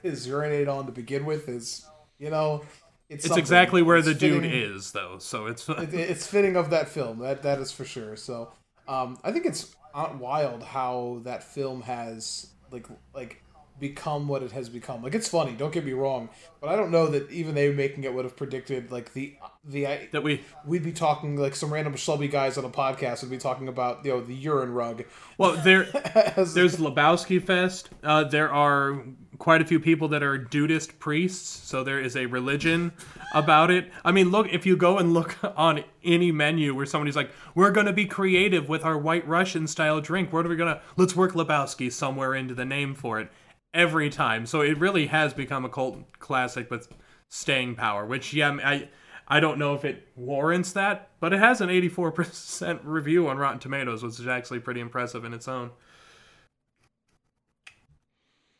is urinated on to begin with is you know it's It's exactly where It's the dude is, though. So it's it, it's fitting of that film. That that is for sure. So, um, I think it's uh, wild how that film has like like become what it has become. Like it's funny. Don't get me wrong, but I don't know that even they making it would have predicted like the the that we we'd be talking like some random schlubby guys on a podcast would be talking about you know the urine rug. well there As- there's Lebowski Fest. Uh, there are quite a few people that are dudeist priests, so there is a religion about it. I mean, look, if you go and look on any menu where somebody's like, "We're going to be creative with our White Russian style drink. What are we gonna? Let's work Lebowski somewhere into the name for it." Every time, so it really has become a cult classic with staying power. Which, yeah, I I don't know if it warrants that, but it has an 84% review on Rotten Tomatoes, which is actually pretty impressive in its own.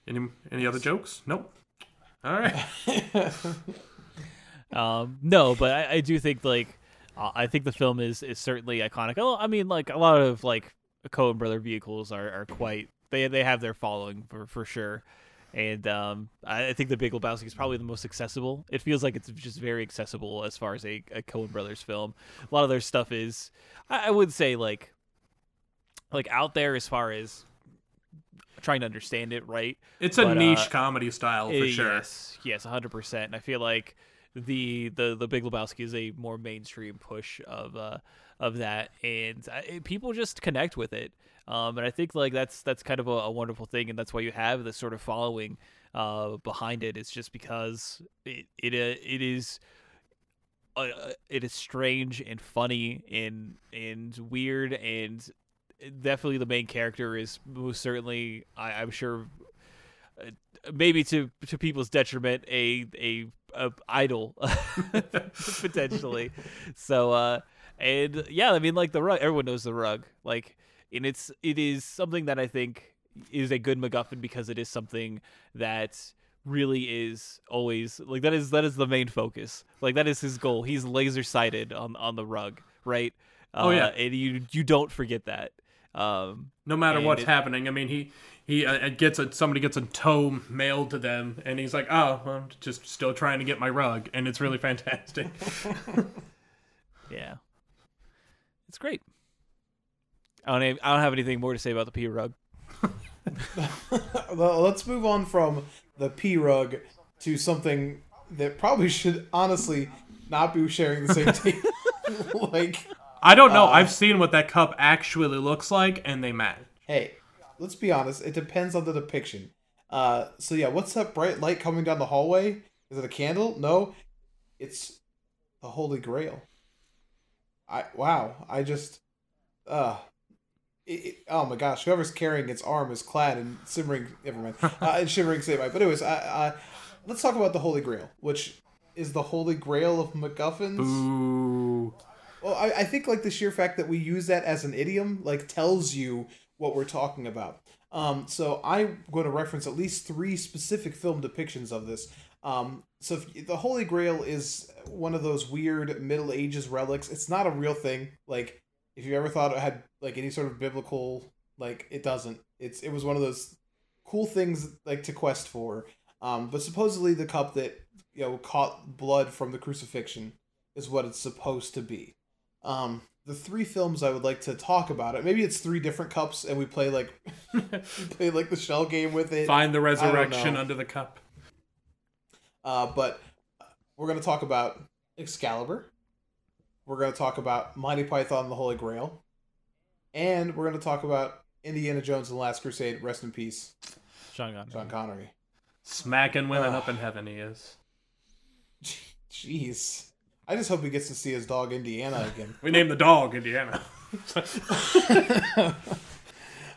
Any any other jokes? Nope. All right. um, no, but I, I do think like uh, I think the film is is certainly iconic. Oh, I mean, like a lot of like Coen Brother vehicles are, are quite they they have their following for for sure. And um, I, I think The Big Lebowski is probably the most accessible. It feels like it's just very accessible as far as a, a Coen Brothers film. A lot of their stuff is, I, I would say, like, like out there as far as trying to understand it right. It's a But, niche uh, comedy style for Eh, sure. Yes, yes, hundred percent. And I feel like the the the Big Lebowski is a more mainstream push of uh of that, and uh, people just connect with it. Um, and I think like that's that's kind of a, a wonderful thing, and that's why you have this sort of following uh behind it. It's just because it it uh, it is. Uh, it is strange and funny and and weird and definitely the main character is most certainly I, I'm sure uh, maybe to to people's detriment a a, a idol potentially so uh and yeah i mean like the rug everyone knows the rug like and it's it is something that i think is a good macguffin because it is something that really is always like that is that is the main focus like that is his goal he's laser sighted on on the rug right Oh, yeah. Uh, and you you don't forget that um No matter what's it- happening, I mean, he he uh, gets a somebody gets a toe mailed to them, and he's like, "Oh, I'm just still trying to get my rug," and it's really fantastic. Yeah, it's great. I don't. Have, I don't have anything more to say about the P rug. well, let's move on from the P rug to something that probably should honestly not be sharing the same table. like, I don't know. Uh, I've seen what that cup actually looks like, and they match. hey, let's be honest. It depends on the depiction. Uh, so yeah, what's that bright light coming down the hallway? Is it a candle? No, it's the Holy Grail. I wow. I just, uh, it, it- oh my gosh, whoever's carrying its arm is clad in simmering. Never mind. Uh, in shimmering samite. But anyways, I, I, let's talk about the Holy Grail, which is the Holy Grail of MacGuffins. Ooh. Well, I, I think like the sheer fact that we use that as an idiom like tells you what we're talking about. Um, so I'm going to reference at least three specific film depictions of this. Um, so if, the Holy Grail is one of those weird Middle Ages relics. It's not a real thing. Like if you ever thought it had like any sort of biblical, like it doesn't. It's it was one of those cool things like to quest for. Um, but supposedly the cup that you know caught blood from the crucifixion is what it's supposed to be. Um, the three films I would like to talk about it. Maybe it's three different cups, and we play like we play like the shell game with it. Find the resurrection under the cup. Uh, but we're gonna talk about Excalibur. We're gonna talk about Monty Python and the Holy Grail, and we're gonna talk about Indiana Jones and the Last Crusade. Rest in peace, Sean Connery. Sean Connery. Smacking women Ugh. up in heaven, he is. Jeez, I just hope he gets to see his dog Indiana again. We named the dog Indiana.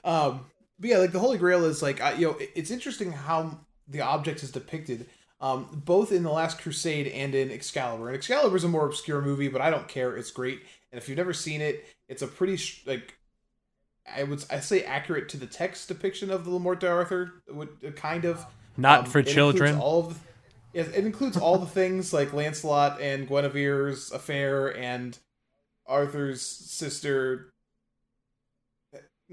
um, but yeah, like the Holy Grail is like I, you know, it's interesting how the object is depicted, um, both in the Last Crusade and in Excalibur. And Excalibur is a more obscure movie, but I don't care. It's great, and if you've never seen it, it's a pretty sh- like I would I say accurate to the text depiction of the Le Morte d'Arthur, would uh, kind of Not for it includes children. All of the, it includes all the things like Lancelot and Guinevere's affair and Arthur's sister.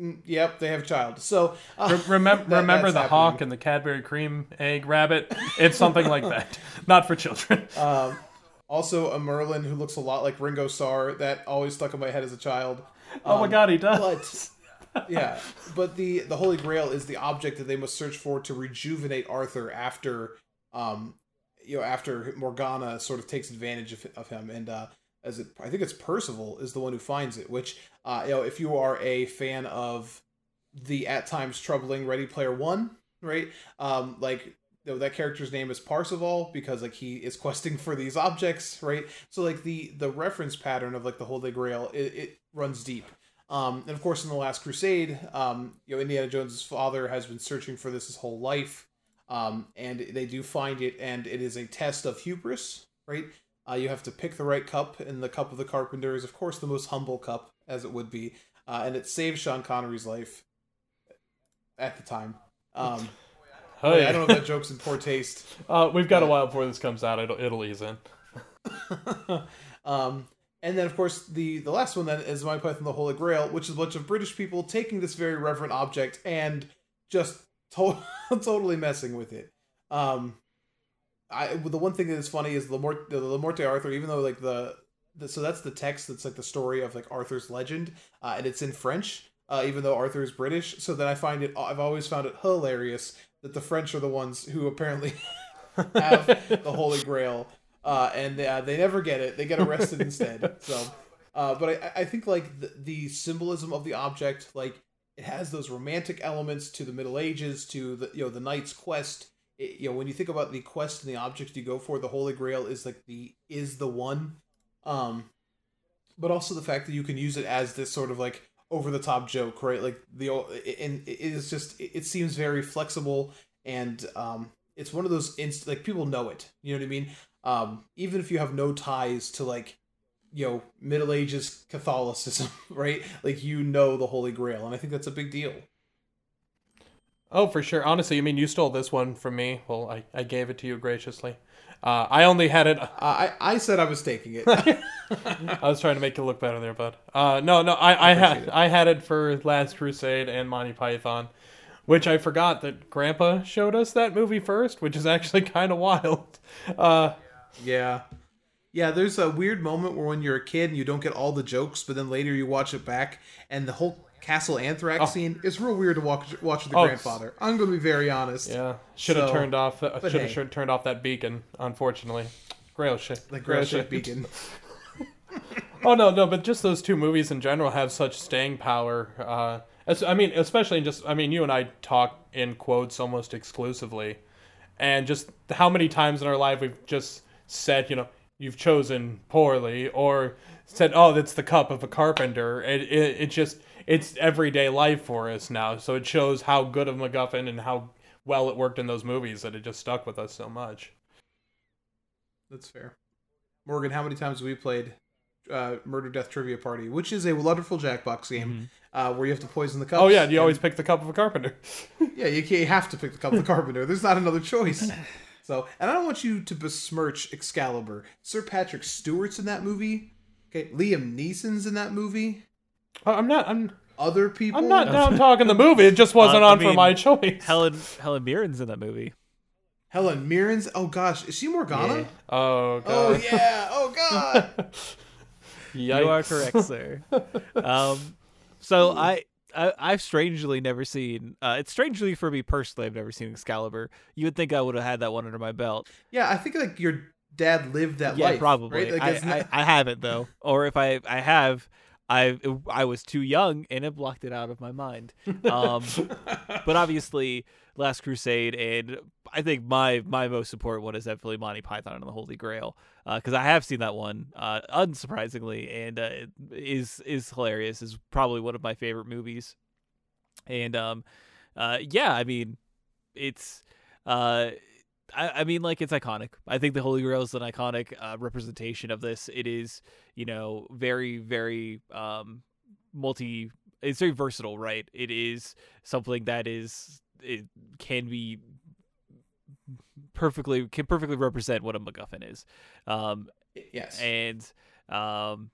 Mm, Yep, they have a child. So uh, Re- remember, that- remember the happening. hawk and the Cadbury cream egg rabbit? It's something like that. Not for children. Um, also, a Merlin who looks a lot like Ringo Starr. That always stuck in my head as a child. Oh my Um, god, he does. But yeah, but the the Holy Grail is the object that they must search for to rejuvenate Arthur after, um, you know, after Morgana sort of takes advantage of, of him, and uh, as it, I think it's Percival is the one who finds it. Which, uh, you know, if you are a fan of the at times troubling Ready Player One, right? Um, like you know, that character's name is Parzival because like he is questing for these objects, right? So like the the reference pattern of like the Holy Grail it, it runs deep. Um, and of course, in the Last Crusade, um, you know, Indiana Jones's father has been searching for this his whole life, um, and they do find it, and it is a test of hubris, right? Uh, you have to pick the right cup, and the cup of the carpenter is, of course, the most humble cup, as it would be, uh, and it saves Sean Connery's life at the time. Um, oh, Hey. I don't know if that joke's in poor taste. Uh, we've got a while before this comes out. It'll, it'll ease in. um, and then, of course, the the last one then is Monty Python: The Holy Grail, which is a bunch of British people taking this very reverent object and just to- totally messing with it. Um, I the one thing that is funny is Lemort the Lemorte Arthur, even though like the, the so that's the text that's like the story of like Arthur's legend, uh, and it's in French. Uh, even though Arthur is British, so then I find it. I've always found it hilarious that the French are the ones who apparently have the Holy Grail, uh, and they, uh, they never get it. They get arrested instead. So, uh, but I, I think like the, the symbolism of the object, like it has those romantic elements to the Middle Ages, to the you know the knight's quest. It, you know when you think about the quest and the objects you go for, the Holy Grail is like the is the one. Um, but also the fact that you can use it as this sort of like over the top joke, right? Like the and it is just it seems very flexible and um it's one of those inst like people know it. You know what I mean? Um even if you have no ties to like you know Middle Ages Catholicism, right? Like you know the Holy Grail, and I think that's a big deal. Oh, for sure. Honestly, I mean, you stole this one from me. Well, I, I gave it to you graciously. Uh, I only had it. Uh, I I said I was taking it. I was trying to make you look better there, bud. Uh, no, no, I, I had I had it for Last Crusade and Monty Python, which I forgot that Grandpa showed us that movie first, which is actually kind of wild. Uh, yeah. Yeah, there's a weird moment where when you're a kid and you don't get all the jokes, but then later you watch it back and the whole Castle Anthrax scene is real weird to watch watch the Oh, grandfather. I'm going to be very honest. yeah, should have So- turned off. Uh, should have hey. turned off that beacon. Unfortunately, Grail shit. The Grail shaped beacon. oh no, no, but just those two movies in general have such staying power. Uh, as, I mean, especially in just, I mean, you and I talk in quotes almost exclusively, and just how many times in our life we've just said, you know, you've chosen poorly, or said, oh, that's the cup of a carpenter. It, it, it just, it's everyday life for us now. So it shows how good of MacGuffin and how well it worked in those movies that it just stuck with us so much. That's fair. Morgan, how many times have we played uh, Murder Death Trivia Party, which is a wonderful Jackbox game uh, where you have to poison the cups? Mm-hmm. Oh yeah, you and- always pick the cup of a carpenter. Yeah, you, you have to pick the cup of the carpenter. There's not another choice. So, and I don't want you to besmirch Excalibur. Sir Patrick Stewart's in that movie. Okay, Liam Neeson's in that movie. Oh, I'm not. I'm. Other people. I'm not down talking the movie. It just wasn't Uh, I on for mean, my choice. Helen Helen Mirren's in that movie. Helen Mirren's. Oh gosh, is she Morgana? Oh god. Oh yeah. Oh god. You are correct, sir. um, so I, I I've strangely never seen. Uh, it's strangely for me personally. I've never seen Excalibur. You would think I would have had that one under my belt. yeah, I think like your dad lived that yeah, life. probably. Right? Like, I, it's not- I, I haven't though, or if I I have, I I was too young and it blocked it out of my mind. Um, but obviously, Last Crusade and I think my my most important one is definitely Monty Python and the Holy Grail because I have seen that one uh, unsurprisingly and uh, it is is hilarious. is probably one of my favorite movies, and um, uh, yeah, I mean, it's uh. I, I mean, like it's iconic. I think the Holy Grail is an iconic uh, representation of this. It is, you know, very, very um, multi. It's very versatile, right? It is something that is it can be perfectly can perfectly represent what a MacGuffin is. Um, yes. and um,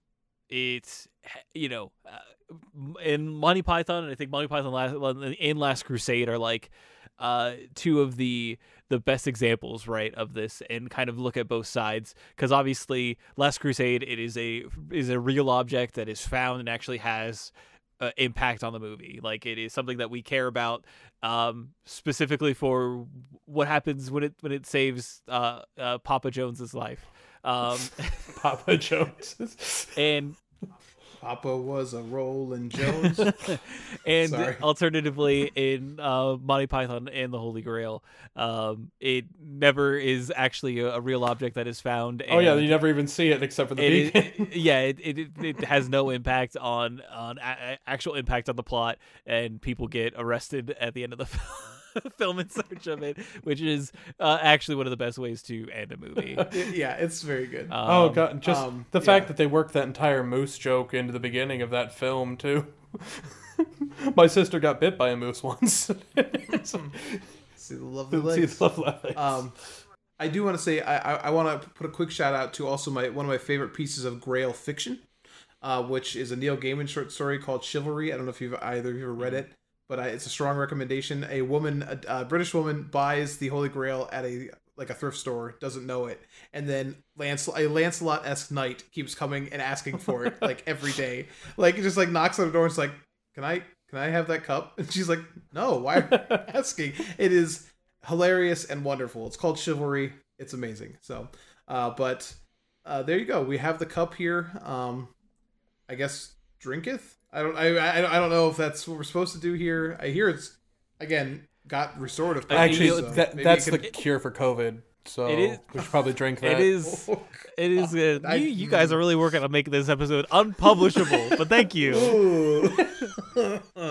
it's you know, uh, in Monty Python, and I think Monty Python last in Last Crusade are like uh two of the the best examples right of this and kind of look at both sides. Because obviously last crusade it is a is a real object that is found and actually has uh, impact on the movie. Like it is something that we care about um specifically for what happens when it when it saves uh, uh papa jones's life. Um Papa Jones. and Papa was a Rolling Jones. and Sorry. alternatively, in uh, Monty Python and the Holy Grail, um, it never is actually a, a real object that is found. Oh yeah, you never even see it except for the it, beacon. it- yeah, it, it, it- it has no impact on on a- a- actual impact on the plot, and people get arrested at the end of the film, film in search of it, which is uh, actually one of the best ways to end a movie. yeah, it's very good. oh Um, god, just um, the fact yeah. that they worked that entire moose joke into the beginning of that film too. My sister got bit by a moose once. See the lovely See legs. the love legs. Um, I do want to say I, I, I want to put a quick shout out to also my one of my favorite pieces of Grail fiction, uh, which is a Neil Gaiman short story called Chivalry. I don't know if you've either of you ever read it, but I, it's a strong recommendation. A woman, a, a British woman, buys the Holy Grail at a like a thrift store, doesn't know it, and then Lance a Lancelot esque knight keeps coming and asking for it like every day, like he just like knocks on the door and is like, "Can I can I have that cup?" And she's like, "No, why are you asking?" It is hilarious and wonderful. It's called Chivalry. It's amazing. So, uh, but uh, there you go. We have the cup here. Um, I guess drinketh. I don't. I, I I don't know if that's what we're supposed to do here. I hear it's again got restorative. properties, Actually, so that, that's it the could- cure for COVID. So It is- we should probably drink that. It is. It is. Uh, I- you, you guys are really working on making this episode unpublishable, but thank you.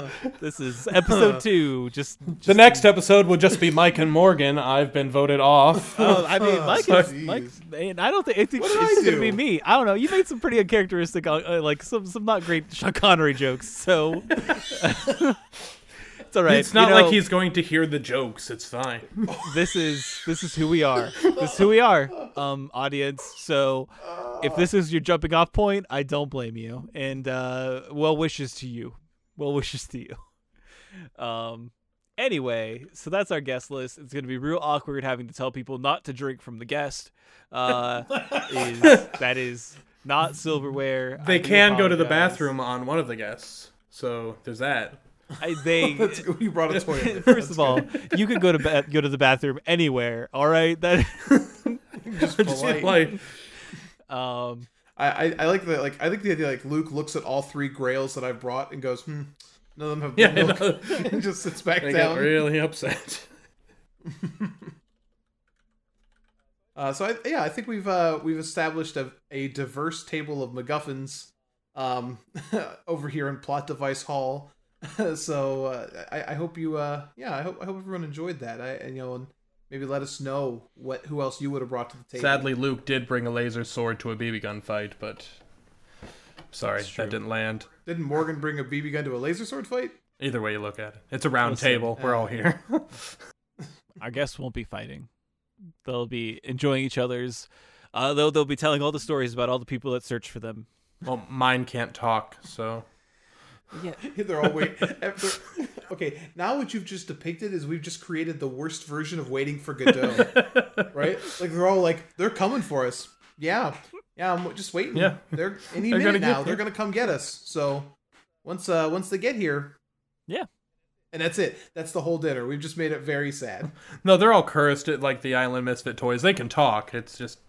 This is episode two. Just, The just next episode will just be Mike and Morgan. I've been voted off. Oh, I mean, Mike, Sorry. is, Mike's, man, I don't think I think it's gonna be me. I don't know. You made some pretty uncharacteristic, uh, uh, like some some not great Sean Connery jokes. So it's all right. it's not You know, like he's going to hear the jokes. It's fine. This is this is who we are. This is who we are, um, audience. So if this is your jumping off point, I don't blame you. And uh, well wishes to you. Well wishes to you. Um. Anyway, so that's our guest list. It's gonna be real awkward having to tell people not to drink from the guest. Uh, is that is not silverware. They can go to the bathroom on one of the guests. So there's that. I, they You brought a toilet. First of all, you can go to ba- go to the bathroom anywhere. All right, that just Just polite. um I, I I like the like I think the idea like Luke looks at all three Grails that I've brought and goes, hmm, none of them have Yeah, milk, no. and just sits back they down. really upset. Uh, so I, yeah, I think we've uh, we've established a, a diverse table of MacGuffins um, over here in Plot Device Hall. so uh, I, I hope you uh, yeah I hope I hope everyone enjoyed that. I and, you know and maybe let us know what who else you would have brought to the table. Sadly, Luke did bring a laser sword to a BB gun fight, but sorry, that didn't land. didn't Morgan bring a BB gun to a laser sword fight? Either way you look at it, it's a round Listen, table. We're all uh, here. our guests won't be fighting. They'll be enjoying each other's. Uh, they'll they'll be telling all the stories about all the people that search for them. well, mine can't talk, so Yeah, They're all waiting. okay, now what you've just depicted is we've just created the worst version of waiting for Godot, right? Like they're all like they're coming for us. Yeah, yeah. I'm just waiting. Yeah. they're any They're minute get now. They're gonna come get us. So once uh once they get here, yeah. and that's it. That's the whole dinner. We've just made it very sad. no, they're all cursed at like the Island Misfit toys. They can talk. It's just,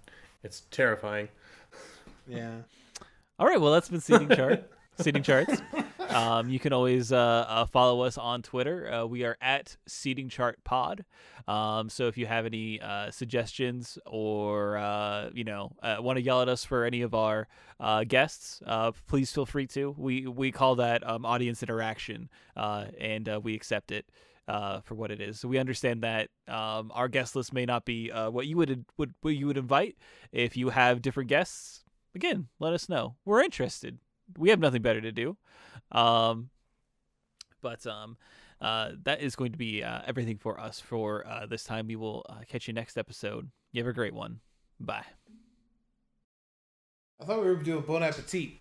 it's terrifying. Yeah. All right, well that's been seating chart. seating charts. Um, you can always uh, uh, follow us on Twitter. Uh, we are at Seating Chart Pod. Um, so if you have any uh, suggestions or uh, you know uh, want to yell at us for any of our guests, please feel free to. We we call that um, audience interaction, and we accept it. For what it is, so we understand that um, our guest list may not be what you would would what you would invite. If you have different guests, again, let us know. We're interested. We have nothing better to do. Um, but um, uh, that is going to be uh, everything for us for uh, this time. We will uh, catch you next episode. You have a great one. Bye. I thought we were doing Bon Appetit.